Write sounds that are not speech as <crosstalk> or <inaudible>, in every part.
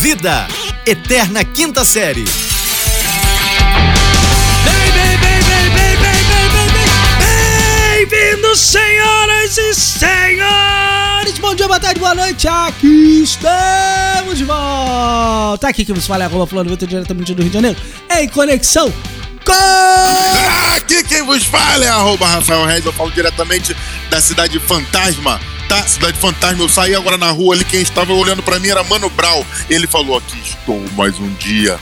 Vida, Eterna Quinta Série. Bem-vindos, senhoras e senhores! Bom dia, boa tarde, boa noite! Aqui estamos de volta! Aqui que nos fala é a arroba Flávio Vitor, diretamente do Rio de Janeiro, em conexão com... Aqui quem vos fala é arroba Rafael Reis, eu falo diretamente da cidade fantasma Cidade fantasma, eu saí agora na rua ali, quem estava olhando pra mim era Mano Brau. Ele falou: Aqui estou mais um dia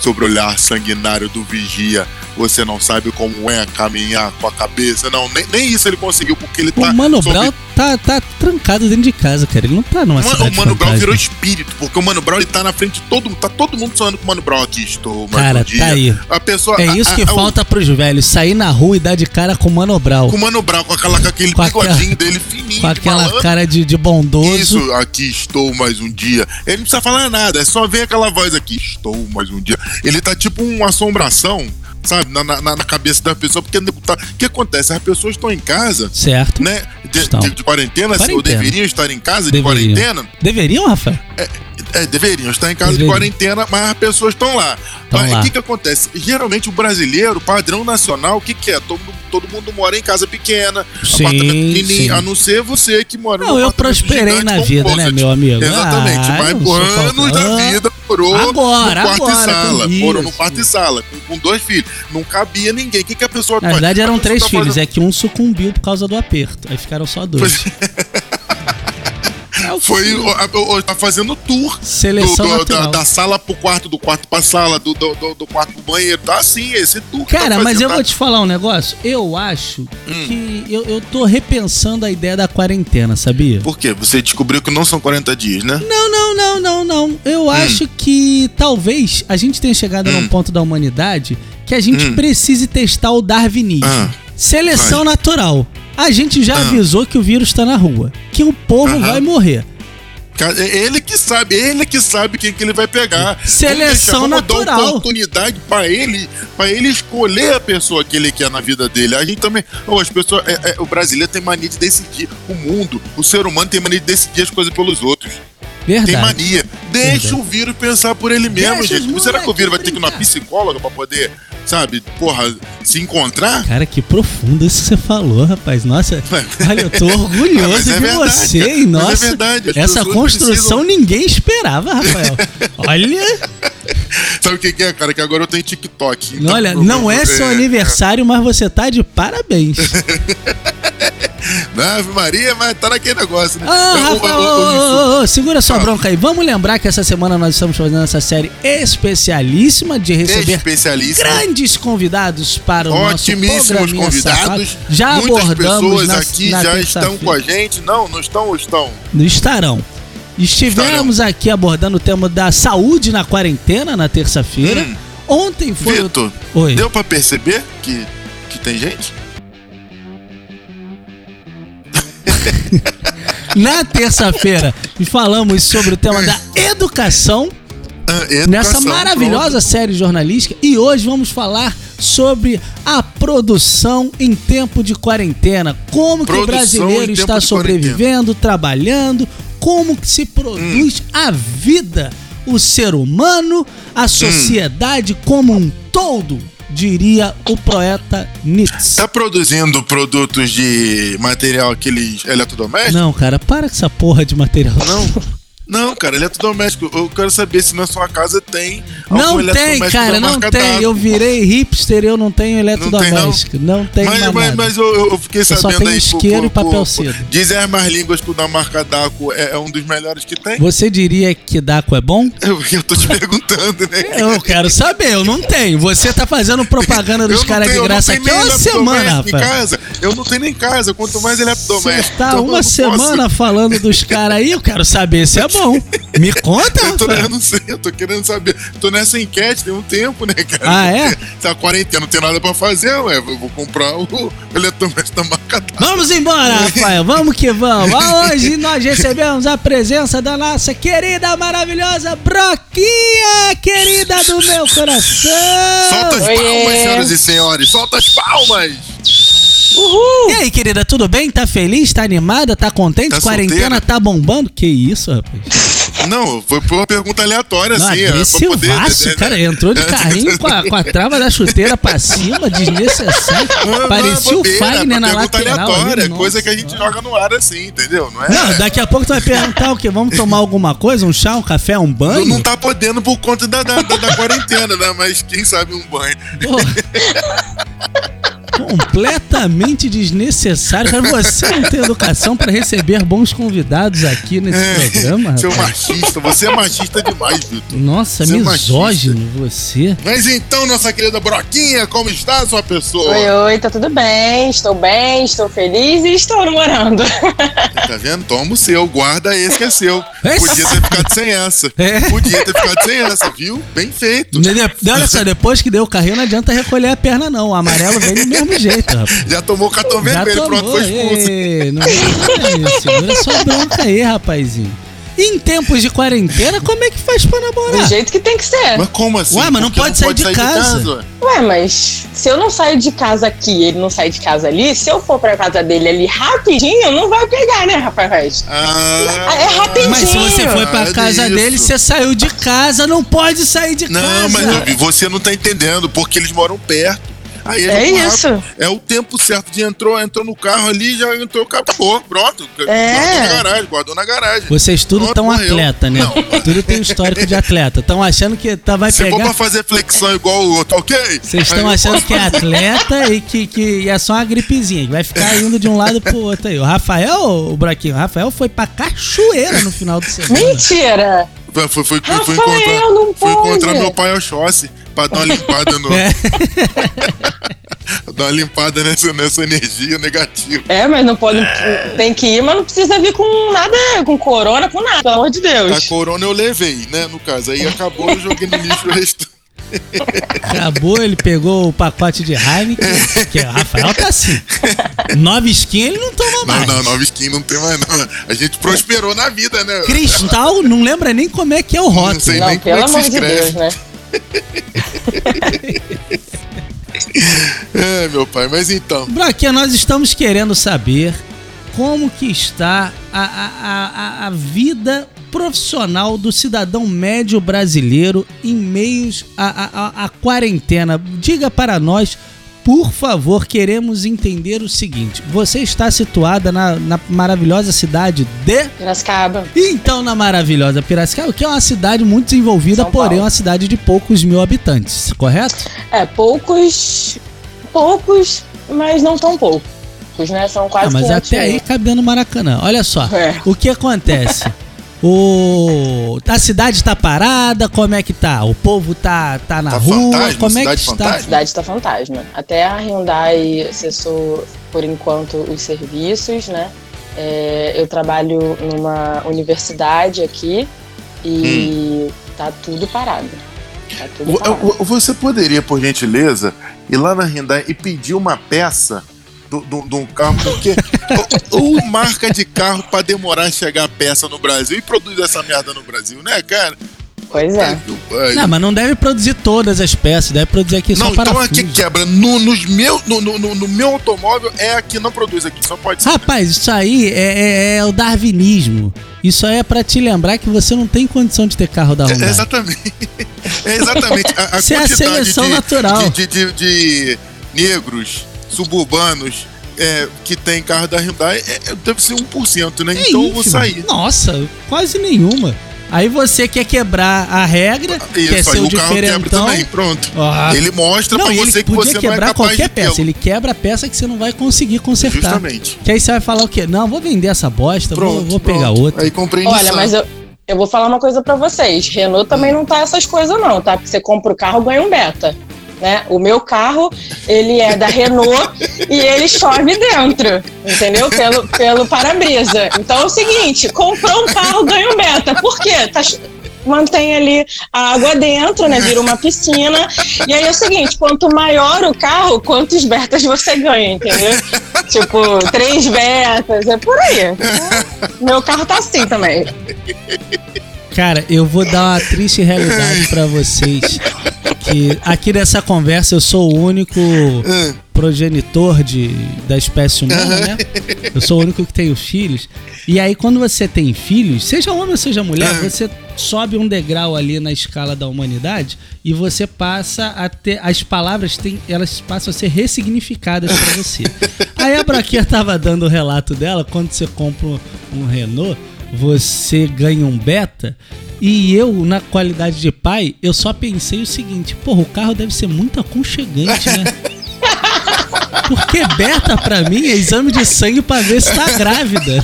sobre o olhar sanguinário do vigia. Você não sabe como é caminhar com a cabeça. Não, nem, nem isso ele conseguiu, porque ele tá. O Mano Brown tá, tá trancado dentro de casa, cara. Ele não tá numa O cidade o Mano Brown virou espírito, porque o Mano Brown ele tá na frente de todo mundo. Tá todo mundo sonhando com o Mano Brown. Aqui estou mais Cara, um dia. tá aí. A pessoa. É a- isso a- que a- o- falta pros velhos, sair na rua e dar de cara com o Mano Brown. Com o Mano Brown, com, aquela, com aquele Com aquela- bigodinho dele fininho. Com aquela malandro. cara de, de bondoso. Isso, aqui estou mais um dia. Ele não precisa falar nada, é só ver aquela voz aqui, estou mais um dia. Ele tá tipo uma assombração, sabe, na, na, na cabeça da pessoa, porque tá, o que acontece? As pessoas estão em casa, Certo? né, de, de- de quarentena, assim, ou Quarentena. deveriam estar em casa de Deveriam. quarentena. Deveriam, Rafael? É, deveriam estar em casa Deveriam. de quarentena, mas as pessoas estão lá. Tão Mas o que que acontece? Geralmente o brasileiro, padrão nacional, o que que é? Todo, mundo- todo mundo mora em casa pequena, Sim, apartamento pequenininho, a não ser você que mora Não, eu prosperei na vida, né, meu amigo? Exatamente, Ah, eu por anos falta- da vida morou Agora, no quarto agora, e sala. com Morou no isso. quarto e sala, com, com dois filhos. Não cabia ninguém. O que, que a pessoa Na faz? verdade eram três tá filhos, fazendo- é que um sucumbiu por causa do aperto. Aí ficaram só dois. É Foi, o- tá fazendo tour Seleção do- do- da, da sala pro quarto, do quarto pra sala, do, do, do- quarto pro banheiro. Tá assim, esse tour. que Cara, tá mas eu vou te falar um negócio. Eu acho Hum. que eu, eu tô repensando a ideia da quarentena, sabia? Por quê? Você descobriu que não são 40 dias, né? Não, não, não, não, não. Eu acho que talvez a gente tenha chegado num Hum. ponto da humanidade que a gente Hum. precise testar o darwinismo. Ah. Seleção natural. A gente já Ah. avisou que o vírus tá na rua, que o povo Aham. vai morrer. É Ele que sabe, ele que sabe quem que ele vai pegar. Seleção vamos deixar, vamos natural. dar oportunidade pra ele, para ele escolher a pessoa que ele quer na vida dele. A gente também, oh, as pessoas, é- é, o brasileiro tem mania de decidir o mundo, o ser humano tem mania de decidir as coisas pelos outros. Verdade. Tem mania. Deixa Verdade. o vírus pensar por ele mesmo, Deixa gente. Será que o vírus vai ter que ir numa psicóloga pra poder, sabe, porra, se encontrar? Cara, que profundo isso que você falou, rapaz. Nossa, <laughs> olha, eu tô orgulhoso <laughs> é de verdade, você, cara. Mas é Nossa, verdade, as essa construção precisam- ninguém esperava, Rafael. <laughs> Olha, Sabe o que é, cara? Que agora eu tenho TikTok. Então, olha, não é seu aniversário, mas você tá de parabéns. Ave Maria, mas tá naquele negócio, né? Ah, eu- ô, ô, ô, segura sua bronca aí. Vamos lembrar que essa semana nós estamos fazendo essa série especialíssima de receber especialista. grandes convidados para o nosso Otimíssimos programinha convidados. safado. Já Muitas abordamos pessoas na, aqui na já estão com a gente. Não, não estão ou estão? Estarão. Estivemos aqui abordando o tema da saúde na quarentena na terça-feira. Hum. Ontem foi. o- Vitor, Oi. deu pra perceber que, que tem gente? <laughs> Na terça-feira falamos sobre o tema da educação Ah, nessa educação, maravilhosa série jornalística. E hoje vamos falar sobre a produção em tempo de quarentena, como que o Produção brasileiro está sobrevivendo, trabalhando, como que se produz Hum. a vida, o ser humano, a sociedade como um todo, diria o poeta Nietzsche. Tá produzindo produtos de material aqueles eletrodomésticos? Não, cara, para com essa porra de material. Não. <laughs> Não, cara, eletrodoméstico. Eu quero saber se na sua casa tem Não tem, cara, não tem. Eu virei hipster, eu não tenho eletrodoméstico. Não, tem mas, mais mas, nada. mas eu, eu fiquei só sabendo tenho aí. isqueiro e papel as mais línguas que o da marca Daco é, é um dos melhores que tem. Você diria que Daco é bom? <laughs> Eu, eu tô te perguntando, né? Eu quero saber, eu não tenho. Você tá fazendo propaganda <laughs> dos Eu não caras de eu não graça aqui uma semana, rapaz. Casa. Eu não tenho nem em casa, quanto mais Você eletrodoméstico. está Então eu uma não posso- semana falando dos caras aí, eu quero saber se é <laughs> bom. Me conta, Eu, tô, eu não sei, eu tô querendo saber. Tô nessa enquete tem um tempo, né, cara? Ah, é? Tá quarentena, não tem nada pra fazer, ué. Eu vou comprar o eletrodoméstico da marca Daco. Vamos embora, Rafael. Vamos que vamos. Ah, Hoje nós recebemos a presença da nossa querida, maravilhosa Broquinha, querida do meu coração. Solta as Oiê. palmas, senhoras e senhores. Solta as palmas. E aí, querida, tudo bem? Tá feliz? Tá animada? Tá contente? Tá Quarentena solteira? tá bombando? Que isso, rapaz? Não, foi por uma pergunta aleatória, Não, assim. é, pra agressivaço, né, <laughs> cara. Entrou de carrinho com a, com a trava da chuteira pra cima, desnecessário. Não, Parecia não, o Fagner na pergunta lateral. aleatória, ali, coisa nossa que a gente joga no ar assim, entendeu? Não é? Não, daqui a pouco tu vai perguntar o quê? Vamos tomar alguma coisa? Um chá, um café, um Não, banho? não tá podendo por conta da, da, da- da quarentena, né? Mas quem sabe um banho. Pô, <laughs> completamente desnecessário. Cara, você não tem educação pra receber bons convidados aqui nesse programa, Seu rapaz. machista, você é machista demais, Vitor. Nossa, Seu misógino você. Mas então, nossa querida Broquinha, como está sua pessoa? Oi, oi, tá tudo bem? Estou bem, estou feliz e estou namorando. Tá vendo? Toma o seu, guarda esse que é seu. Podia ter ficado sem essa. É. Podia ter ficado sem essa, viu? Bem feito. De- Olha só, depois que deu o carrinho, não adianta recolher a perna, não. O amarelo vem do mesmo jeito, rapaz. <laughs> Já tomou cartão Já vermelho, pronto, tomou, foi expulso. Ei, não é isso. Segura sua bronca aí, rapazinho. Em tempos de quarentena, como é que faz pra Do namorar? jeito que tem que ser. Mas como assim? Ué, mas não Porque pode sair de casa. ué? Ué, mas se eu não saio de casa aqui ele não sai de casa ali, se eu for pra casa dele ali rapidinho, não vai pegar, né, rapaz? Ah, É rapidinho. Mas se você foi pra Ah, casa isso. dele, você saiu de casa, não pode sair de Não, casa. mas você não tá entendendo, porque eles moram perto. Aí É isso. rápido. É o tempo certo de entrou, entrou no carro ali, já entrou, acabou, pronto. É. Guardou na garagem, guardou na garagem. Vocês tudo Pronto, tão morreu. atleta, né? Não. <laughs> Tudo tem um histórico de atleta. Estão achando que tá, vai Se for pegar. pra fazer flexão igual o outro, ok? Vocês estão achando posso que é atleta e que, que é só uma gripezinha, que vai ficar indo de um lado pro outro aí. O Rafael, o Braquinho, o Rafael foi pra cachoeira no final de semana. Mentira! Fui, fui, fui, fui Rafael, encontrar, não fui pode. encontrar meu pai Oxóssi pra dar uma limpada no. <laughs> É. <laughs> dar uma limpada nessa, nessa energia negativa. É, mas não pode. Tem que ir, mas não precisa vir com nada, com corona, com nada, pelo amor de A Deus. corona eu levei, né? No caso. Aí acabou, eu joguei no lixo o resto. Acabou, ele pegou o pacote de Heineken, que o Rafael tá assim. Nove skin ele não toma Não, mais. não, nova skin não tem mais, não. A gente prosperou na vida, né? Cristal não lembra nem como é que é o Não rótulo. sei Não, nem como é que se amor de escreve. Deus, né? <laughs> É, meu pai, mas então. Braquinha, nós estamos querendo saber como que está a, a, a, a vida profissional do cidadão médio brasileiro em meios à, à, à quarentena. Diga para nós, por favor, queremos entender o seguinte. Você está situada na, na maravilhosa cidade de... Piracicaba. Então, na maravilhosa Piracicaba, que é uma cidade muito desenvolvida, porém uma cidade de poucos mil habitantes, correto? É, poucos. Poucos, mas não tão poucos, né? São quase Ah, mas 500 até aí mil. cabe dentro do Maracanã. Olha só, É. o que acontece? <laughs> O... A cidade tá parada, como é que tá? O povo tá, tá na Tá rua, fantasma? como é que está? A cidade tá fantasma. Até a Hyundai cessou, por enquanto, os serviços, né? É, eu trabalho numa universidade aqui e tá tudo parado. Tá tudo parado. vo- Você poderia, por gentileza, ir lá na Hyundai e pedir uma peça de um carro, porque ou, marca de carro pra demorar a chegar a peça no Brasil e produz essa merda no Brasil, né, cara? Pois é. Não, mas não deve produzir todas as peças, deve produzir aqui Não, só então parafuso. aqui quebra. No, nos meu, no, no, no- no meu automóvel é aqui, não produz aqui, só pode ser. Rapaz, isso aí é, é- é o darwinismo. Isso aí é pra te lembrar que você não tem condição de ter carro da É, Hyundai. exatamente. <laughs> É exatamente. A, a Isso é a quantidade seleção de, natural. De, de- de- de negros, suburbanos, é, que tem carro da Hyundai, é, é- deve ser 1%, né? É então eu vou sair. Nossa, quase nenhuma. Aí você quer quebrar a regra, quer Isso, ser aí o o carro quebra também, pronto. Ah. Ele mostra Não, pra ele você que podia você não é quebrar capaz qualquer de peça. Ele quebra a peça que você não vai conseguir consertar. Justamente. Que aí você vai falar o quê? Não, vou vender essa bosta, vou, Pronto, vou pegar pronto. outra. Aí comprei Olha, Nissan. mas eu, eu vou falar uma coisa pra vocês. Renault também não tá essas coisas, não, tá? Porque você compra o carro, ganha um beta. Né? O meu carro, ele é da Renault e ele chove dentro, entendeu? Pelo, pelo para-brisa. Então é o seguinte: comprou um carro, ganha um beta. Por quê? Tá mantém ali a água dentro, né? Vira uma piscina. E aí é o seguinte: quanto maior o carro, quantos betas você ganha, entendeu? Tipo, três betas, é por aí. Meu carro tá assim também. Cara, eu vou dar uma triste realidade pra vocês. Aqui nessa conversa eu sou o único progenitor de, da espécie humana, né? Eu sou o único que tenho filhos. E aí, quando você tem filhos, seja homem ou seja mulher, você sobe um degrau ali na escala da humanidade e você passa a ter. As palavras têm, elas passam a ser ressignificadas pra você. <laughs> Aí a Braquinha tava dando o relato dela, quando você compra um Renault, você ganha um beta. E eu, na qualidade de pai, eu só pensei o seguinte: porra, o carro deve ser muito aconchegante, né? <laughs> Porque beta pra mim é exame de sangue pra ver se tá grávida.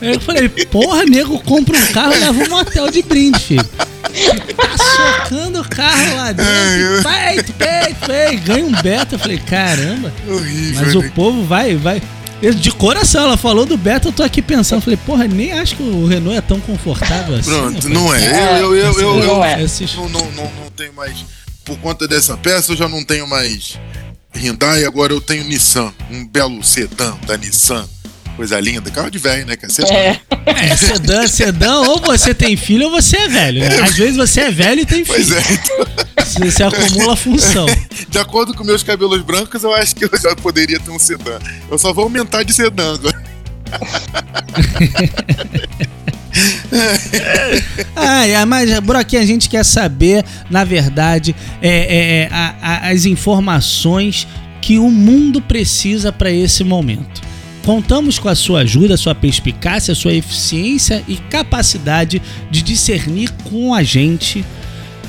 Aí eu falei, porra, nego, compra um carro e leva um motel de brinde, filho. Tá socando o carro lá dentro. Peito, peito, peito. Ganha um beta. Eu falei, caramba. Horrível. Mas o né? povo vai, vai. De coração, ela falou do beta, eu tô aqui pensando. Falei, porra, nem acho que o Renault é tão confortável assim. Pronto, não é. Eu, eu, eu, eu, Não é. Não, não, não, não tenho mais. Por conta dessa peça, eu já não tenho mais Hyundai, agora eu tenho Nissan. Um belo sedã da Nissan. Coisa linda. Carro de velho, né? Que é. É. Sedã, sedã, ou você tem filho ou você é velho. Né? Às vezes você é velho e tem Pois filho. é, então, Você, você acumula função. <laughs> de acordo com meus cabelos brancos, eu acho que eu já poderia ter um sedã. Eu só vou aumentar de sedã agora. <laughs> Ah, mas aqui a gente quer saber, na verdade, é, é, é, a- a- as informações que o mundo precisa para esse momento. Contamos com a sua ajuda, sua perspicácia, sua eficiência e capacidade de discernir com a gente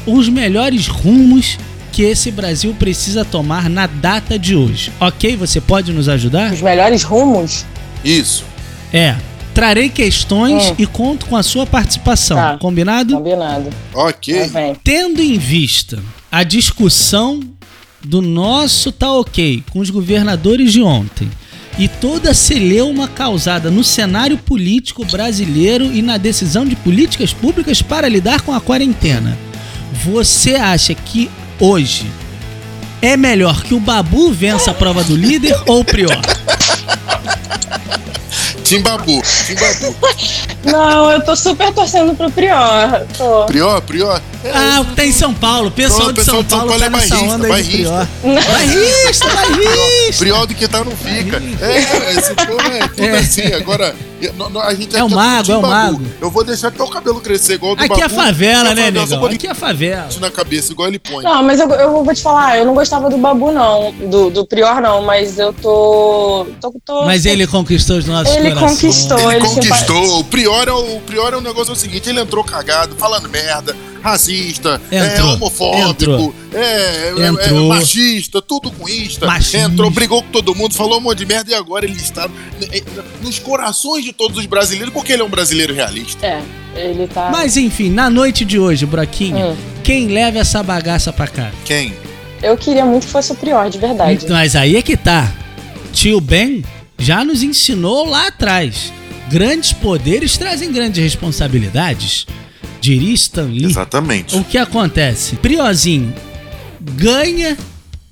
os melhores rumos que esse Brasil precisa tomar na data de hoje. Ok? Você pode nos ajudar? Os melhores rumos? Isso. É. Trarei questões Hum. e conto com a sua participação. Tá. Combinado? Combinado. Ok. Vem. Tendo em vista a discussão do nosso tá ok com os governadores de ontem e toda a celeuma causada no cenário político brasileiro e na decisão de políticas públicas para lidar com a quarentena, você acha que hoje é melhor que o Babu vença a prova do líder ou o Prior? Timbabu. Timbabu. Não, eu tô super torcendo pro Prior. Tô. Prior, Prior. É, Ah, tá em São Paulo. O pessoal, Não, o de São pessoal de São Paulo Paulo tá é nessa bairrista, onda Prior. Bairrista, <laughs> bairrista. Prior do que tá não fica. É, esse povo é tudo É. assim. Agora, a gente É o aqui mago, é o mago. Eu vou deixar teu cabelo crescer igual o do Aqui é Babu. favela, Eu né, negão? Aqui é favela. isso na cabeça, igual ele põe. Não, mas eu, eu vou te falar, eu não gostava do Babu, não. Do, do Prior, não, mas eu tô. tô, tô Mas ele conquistou os nossos Ele corações. conquistou. Ele ele conquistou. O Prior, é o, o Prior é um negócio é o seguinte: ele entrou cagado, falando merda, racista, é Entrou, homofóbico, entrou. é, é- é Entrou. machista, tudo com ista. Machista. Entrou, brigou com todo mundo, falou um monte de merda e agora ele está nos corações de todos os brasileiros, porque ele é um brasileiro realista. É, ele tá. Mas enfim, na noite de hoje, Broquinho, Hum. quem leva essa bagaça pra cá? Quem? Eu queria muito que fosse o Prior, de verdade. Mas aí é que tá. Tio Ben já nos ensinou lá atrás. Grandes poderes trazem grandes responsabilidades. Diria Stan Lee. Exatamente. O que acontece? Priozinho ganha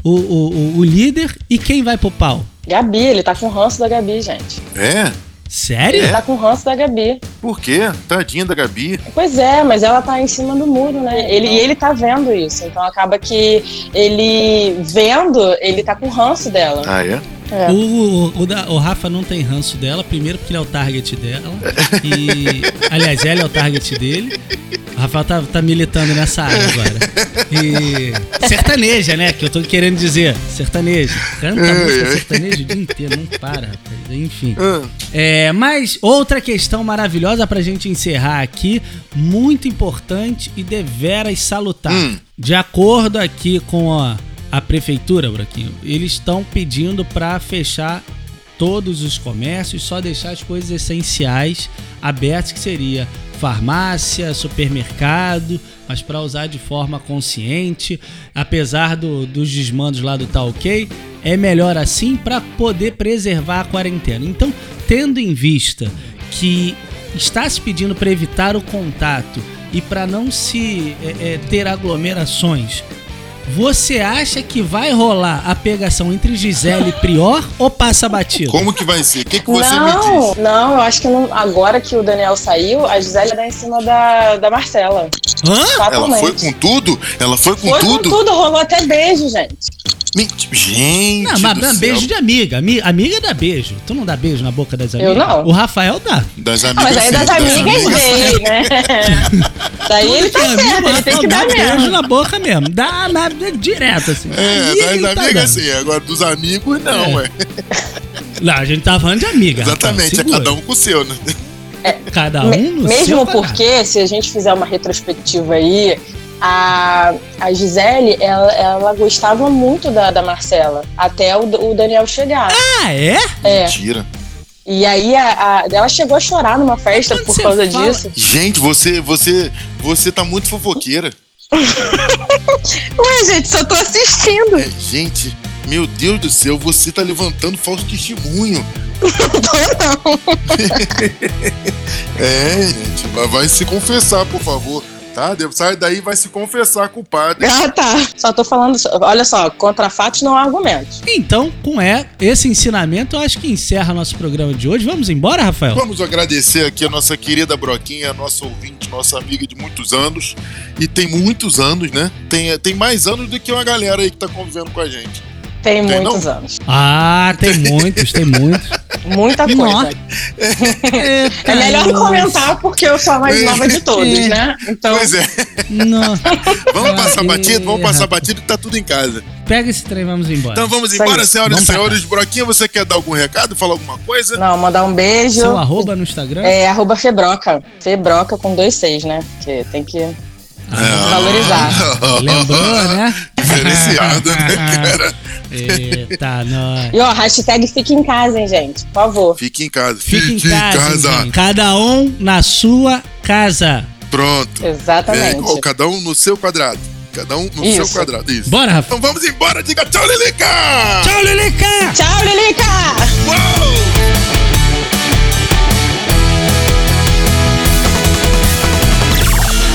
o, o, o- o líder e quem vai pro pau? Gabi, ele tá com ranço da Gabi, gente. É? Sério? Ele tá com ranço da Gabi. Por quê? Tadinha da Gabi. Pois é, mas ela tá em cima do muro, né? Ele, e ele tá vendo isso. Então acaba que ele vendo, ele tá com ranço dela. Ah, é? É. O, o, da- o Rafa não tem ranço dela, primeiro porque ele é o target dela. E. <laughs> Aliás, ela é o target dele. O Rafael tá, tá militando nessa área agora. E. Sertaneja, né? Que eu tô querendo dizer. Sertaneja. Canta É, música é. sertaneja o dia inteiro, não para, rapaz. Enfim. Ah, É, mas outra questão maravilhosa pra gente encerrar aqui, muito importante e deveras salutar. Hum. De acordo aqui com a, a prefeitura, Broquinho, eles estão pedindo pra fechar todos os comércios, só deixar as coisas essenciais abertas, que seria farmácia, supermercado, mas para usar de forma consciente, apesar do- dos desmandos lá do tá ok, é melhor assim para poder preservar a quarentena. Então, tendo em vista que está se pedindo para evitar o contato e para não se é, é, ter aglomerações, você acha que vai rolar a pegação entre Gisele e Prior ou passa batido? como que vai ser? O que, que você me não, diz? não, eu acho que não- agora que o Daniel saiu, a Gisele tá em cima da, da Marcela. Hã? Ela foi com tudo? Ela foi com Foi tudo? com tudo, rolou até beijo, gente. Gente. Não, mas do céu. beijo de amiga. Ami- Amiga dá beijo. Tu não dá beijo na boca das amigas? não. O Rafael dá. Das Ah, amigas. mas aí sim, das amigas dei, né? <laughs> Daí ele tá amigo, certo, ele tem que dá dar beijo mesmo. na boca mesmo. Dá na, direto, assim. É, das tá amigas dando. sim. Agora dos amigos, não, É. ué. Não, a gente tá falando de amiga. Exatamente, Rafael, é cada um com o seu, né? Cada um no Mesmo porque, se a gente fizer uma retrospectiva aí, a, a Gisele, ela, ela gostava muito da, da Marcela, até o, o Daniel chegar. Ah, é? É. Mentira. E aí a, a- ela chegou a chorar numa festa Quando por causa fala- disso. Gente, você, você, você tá muito fofoqueira. <laughs> Ué, gente, só tô assistindo. É, gente, meu Deus do céu, você tá levantando falso testemunho. <laughs> Tô não. <laughs> É, gente, mas vai se confessar, por favor. Tá? De- Sai daí e vai se confessar com o padre. Ah, tá. Só tô falando. Olha só, contra fatos não há argumentos. Então, com é, esse ensinamento, eu acho que encerra nosso programa de hoje. Vamos embora, Rafael? Vamos agradecer aqui a nossa querida Broquinha, a nossa ouvinte, nossa amiga de muitos anos. E tem muitos anos, né? Tem, tem mais anos do que uma galera aí que tá convivendo com a gente. Tem, Tem, muitos não? anos. Ah, tem muitos, tem muitos. Muita coisa. Nossa. É melhor não comentar porque eu sou a mais nova de todos, É. né? Então, Pois é, Nossa. vamos passar batido, vamos passar batido que tá tudo em casa. Pega esse trem, vamos embora. Então vamos embora, senhoras e senhores. Broquinha, você quer dar algum recado, falar alguma coisa? não, mandar um beijo. Seu arroba no Instagram? É arroba Febroca. Febroca com dois seis, né? Porque tem que Ah. valorizar. Lembrou, né? Diferenciado, né, <laughs> cara? Eita, <laughs> nós. E ó, hashtag fique em casa, hein, gente? Por favor. Fique em casa. Fique em casa, gente. Cada um na sua casa. Pronto. Exatamente. É, igual, cada um no seu quadrado. Cada um no seu Isso. quadrado. Isso. Bora, Rafa. Então vamos embora. Diga tchau, Lilica! Tchau, Lilica! Tchau, Lilica! Uou!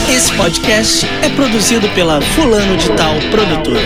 Esse podcast é produzido pela Fulano de Tal Produtora.